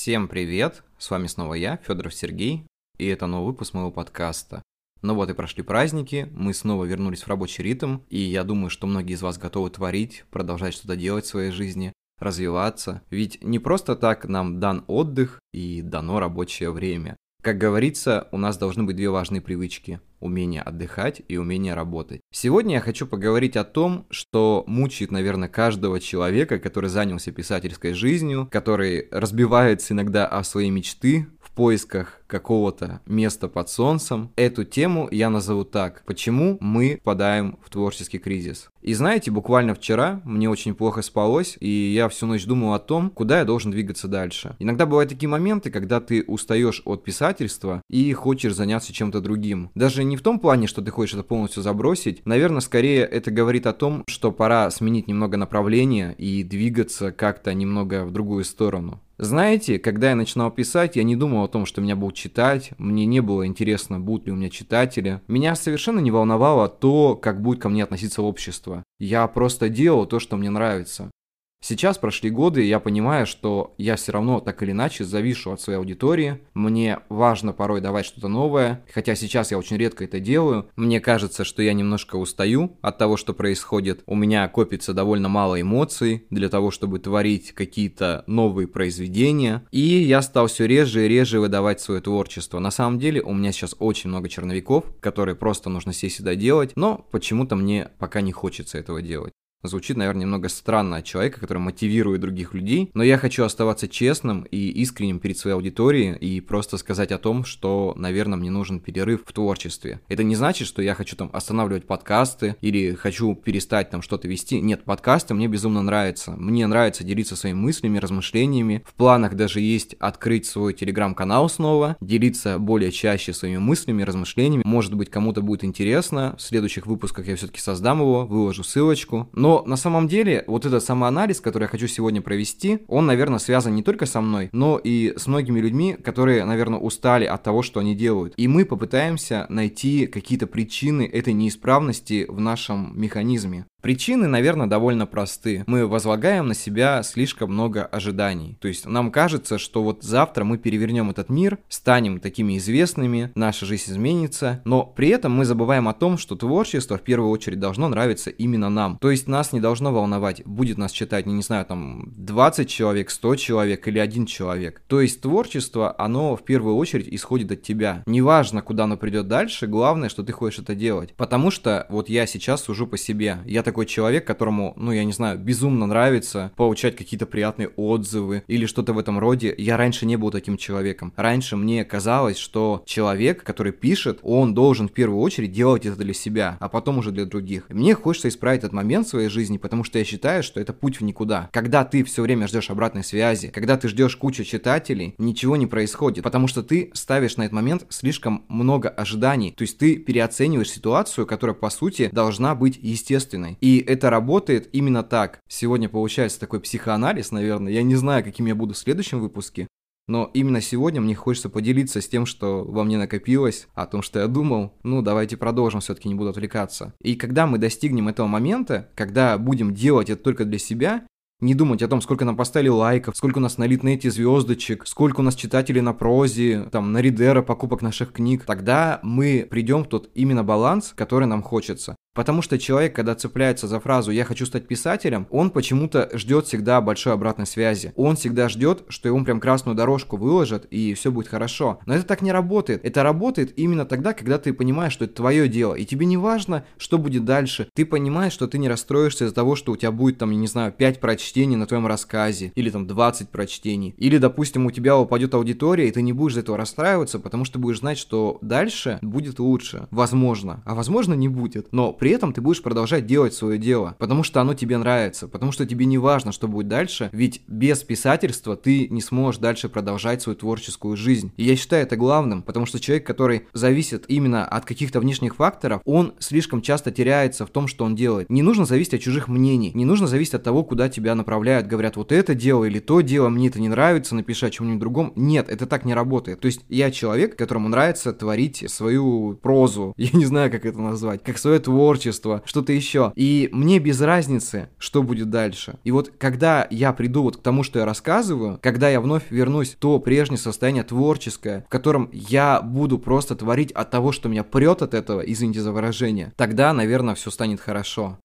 Всем привет! С вами снова я, Федоров Сергей, и это новый выпуск моего подкаста. Ну вот и прошли праздники, мы снова вернулись в рабочий ритм, и я думаю, что многие из вас готовы творить, продолжать что-то делать в своей жизни, развиваться. Ведь не просто так нам дан отдых и дано рабочее время. Как говорится, у нас должны быть две важные привычки – умение отдыхать и умение работать. Сегодня я хочу поговорить о том, что мучает, наверное, каждого человека, который занялся писательской жизнью, который разбивается иногда о свои мечты в поисках какого-то места под солнцем. Эту тему я назову так. Почему мы впадаем в творческий кризис? И знаете, буквально вчера мне очень плохо спалось, и я всю ночь думал о том, куда я должен двигаться дальше. Иногда бывают такие моменты, когда ты устаешь от писательства и хочешь заняться чем-то другим. Даже не в том плане, что ты хочешь это полностью забросить. Наверное, скорее это говорит о том, что пора сменить немного направления и двигаться как-то немного в другую сторону. Знаете, когда я начинал писать, я не думал о том, что меня будут читать, мне не было интересно, будут ли у меня читатели. Меня совершенно не волновало то, как будет ко мне относиться общество. Я просто делал то, что мне нравится. Сейчас прошли годы, и я понимаю, что я все равно так или иначе завишу от своей аудитории. Мне важно порой давать что-то новое, хотя сейчас я очень редко это делаю. Мне кажется, что я немножко устаю от того, что происходит. У меня копится довольно мало эмоций для того, чтобы творить какие-то новые произведения. И я стал все реже и реже выдавать свое творчество. На самом деле у меня сейчас очень много черновиков, которые просто нужно сесть и доделать, но почему-то мне пока не хочется этого делать. Звучит, наверное, немного странно от человека, который мотивирует других людей, но я хочу оставаться честным и искренним перед своей аудиторией и просто сказать о том, что, наверное, мне нужен перерыв в творчестве. Это не значит, что я хочу там останавливать подкасты или хочу перестать там что-то вести. Нет, подкасты мне безумно нравятся. Мне нравится делиться своими мыслями, размышлениями. В планах даже есть открыть свой телеграм-канал снова, делиться более чаще своими мыслями, размышлениями. Может быть, кому-то будет интересно. В следующих выпусках я все-таки создам его, выложу ссылочку. Но но на самом деле вот этот самоанализ, который я хочу сегодня провести, он, наверное, связан не только со мной, но и с многими людьми, которые, наверное, устали от того, что они делают. И мы попытаемся найти какие-то причины этой неисправности в нашем механизме. Причины, наверное, довольно просты. Мы возлагаем на себя слишком много ожиданий. То есть нам кажется, что вот завтра мы перевернем этот мир, станем такими известными, наша жизнь изменится, но при этом мы забываем о том, что творчество в первую очередь должно нравиться именно нам. То есть нас не должно волновать, будет нас читать, не, знаю, там 20 человек, 100 человек или один человек. То есть творчество, оно в первую очередь исходит от тебя. Неважно, куда оно придет дальше, главное, что ты хочешь это делать. Потому что вот я сейчас сужу по себе. Я такой человек, которому, ну, я не знаю, безумно нравится получать какие-то приятные отзывы или что-то в этом роде. Я раньше не был таким человеком. Раньше мне казалось, что человек, который пишет, он должен в первую очередь делать это для себя, а потом уже для других. мне хочется исправить этот момент в своей жизни, потому что я считаю, что это путь в никуда. Когда ты все время ждешь обратной связи, когда ты ждешь кучу читателей, ничего не происходит, потому что ты ставишь на этот момент слишком много ожиданий. То есть ты переоцениваешь ситуацию, которая по сути должна быть естественной. И это работает именно так. Сегодня получается такой психоанализ, наверное. Я не знаю, каким я буду в следующем выпуске. Но именно сегодня мне хочется поделиться с тем, что во мне накопилось, о том, что я думал. Ну, давайте продолжим, все-таки не буду отвлекаться. И когда мы достигнем этого момента, когда будем делать это только для себя, не думать о том, сколько нам поставили лайков, сколько у нас на Литнете звездочек, сколько у нас читателей на прозе, там, на Ридера, покупок наших книг. Тогда мы придем в тот именно баланс, который нам хочется. Потому что человек, когда цепляется за фразу «я хочу стать писателем», он почему-то ждет всегда большой обратной связи. Он всегда ждет, что ему прям красную дорожку выложат и все будет хорошо. Но это так не работает. Это работает именно тогда, когда ты понимаешь, что это твое дело. И тебе не важно, что будет дальше. Ты понимаешь, что ты не расстроишься из-за того, что у тебя будет там, я не знаю, 5 прочтений на твоем рассказе. Или там 20 прочтений. Или, допустим, у тебя упадет аудитория, и ты не будешь из-за этого расстраиваться, потому что будешь знать, что дальше будет лучше. Возможно. А возможно не будет. Но при этом ты будешь продолжать делать свое дело, потому что оно тебе нравится, потому что тебе не важно, что будет дальше, ведь без писательства ты не сможешь дальше продолжать свою творческую жизнь. И я считаю это главным, потому что человек, который зависит именно от каких-то внешних факторов, он слишком часто теряется в том, что он делает. Не нужно зависеть от чужих мнений, не нужно зависеть от того, куда тебя направляют, говорят, вот это дело или то дело, мне это не нравится, напиши о чем-нибудь другом. Нет, это так не работает. То есть я человек, которому нравится творить свою прозу, я не знаю, как это назвать, как свое творчество, творчество, что-то еще. И мне без разницы, что будет дальше. И вот когда я приду вот к тому, что я рассказываю, когда я вновь вернусь в то прежнее состояние творческое, в котором я буду просто творить от того, что меня прет от этого, извините за выражение, тогда, наверное, все станет хорошо.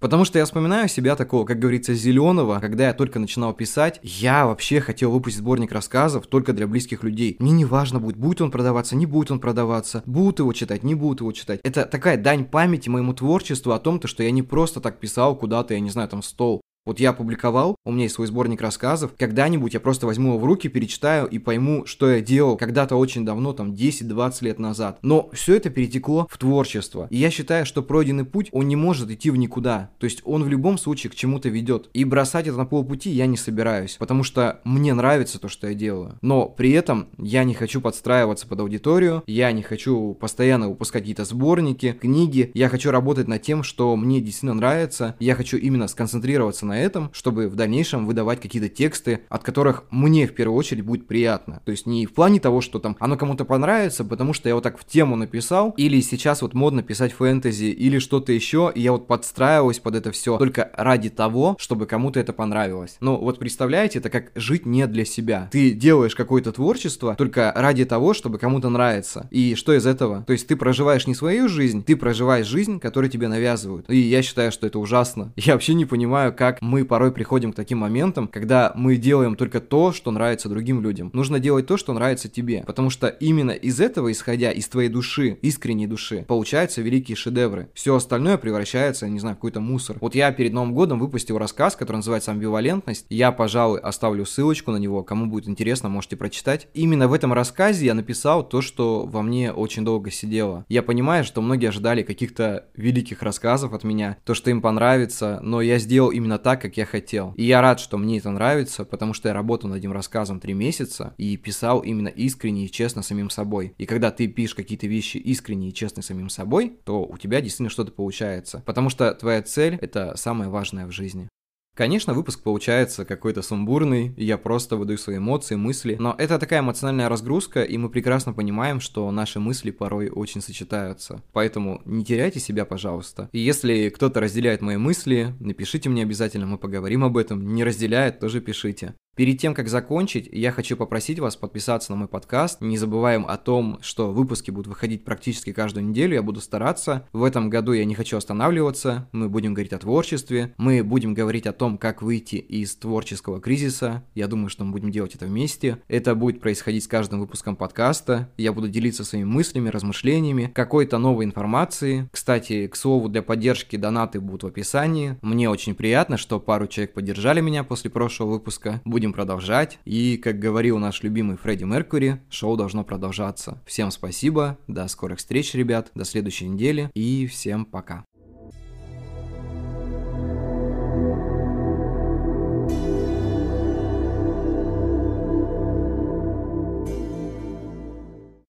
Потому что я вспоминаю себя такого, как говорится, зеленого, когда я только начинал писать, я вообще хотел выпустить сборник рассказов только для близких людей. Мне не важно будет, будет он продаваться, не будет он продаваться, будут его читать, не будут его читать. Это такая дань памяти моему творчеству о том, то, что я не просто так писал куда-то, я не знаю, там, стол. Вот я опубликовал, у меня есть свой сборник рассказов, когда-нибудь я просто возьму его в руки, перечитаю и пойму, что я делал когда-то очень давно, там 10-20 лет назад. Но все это перетекло в творчество. И я считаю, что пройденный путь, он не может идти в никуда. То есть он в любом случае к чему-то ведет. И бросать это на полпути я не собираюсь, потому что мне нравится то, что я делаю. Но при этом я не хочу подстраиваться под аудиторию, я не хочу постоянно выпускать какие-то сборники, книги, я хочу работать над тем, что мне действительно нравится, я хочу именно сконцентрироваться на этом, чтобы в дальнейшем выдавать какие-то тексты, от которых мне в первую очередь будет приятно. То есть не в плане того, что там оно кому-то понравится, потому что я вот так в тему написал, или сейчас вот модно писать фэнтези, или что-то еще, и я вот подстраиваюсь под это все только ради того, чтобы кому-то это понравилось. Ну вот представляете, это как жить не для себя. Ты делаешь какое-то творчество только ради того, чтобы кому-то нравится. И что из этого? То есть ты проживаешь не свою жизнь, ты проживаешь жизнь, которую тебе навязывают. И я считаю, что это ужасно. Я вообще не понимаю, как мы порой приходим к таким моментам, когда мы делаем только то, что нравится другим людям. Нужно делать то, что нравится тебе, потому что именно из этого, исходя из твоей души, искренней души, получаются великие шедевры. Все остальное превращается, не знаю, в какой-то мусор. Вот я перед Новым годом выпустил рассказ, который называется «Амбивалентность». Я, пожалуй, оставлю ссылочку на него, кому будет интересно, можете прочитать. Именно в этом рассказе я написал то, что во мне очень долго сидело. Я понимаю, что многие ожидали каких-то великих рассказов от меня, то, что им понравится, но я сделал именно так, так, как я хотел. И я рад, что мне это нравится, потому что я работал над этим рассказом три месяца и писал именно искренне и честно самим собой. И когда ты пишешь какие-то вещи искренне и честно самим собой, то у тебя действительно что-то получается. Потому что твоя цель — это самое важное в жизни. Конечно, выпуск получается какой-то сумбурный, я просто выдаю свои эмоции, мысли, но это такая эмоциональная разгрузка, и мы прекрасно понимаем, что наши мысли порой очень сочетаются. Поэтому не теряйте себя, пожалуйста. И если кто-то разделяет мои мысли, напишите мне обязательно, мы поговорим об этом. Не разделяет, тоже пишите. Перед тем, как закончить, я хочу попросить вас подписаться на мой подкаст. Не забываем о том, что выпуски будут выходить практически каждую неделю, я буду стараться. В этом году я не хочу останавливаться, мы будем говорить о творчестве, мы будем говорить о том, как выйти из творческого кризиса. Я думаю, что мы будем делать это вместе. Это будет происходить с каждым выпуском подкаста. Я буду делиться своими мыслями, размышлениями, какой-то новой информацией. Кстати, к слову, для поддержки донаты будут в описании. Мне очень приятно, что пару человек поддержали меня после прошлого выпуска. Будем будем продолжать. И, как говорил наш любимый Фредди Меркури, шоу должно продолжаться. Всем спасибо, до скорых встреч, ребят, до следующей недели и всем пока.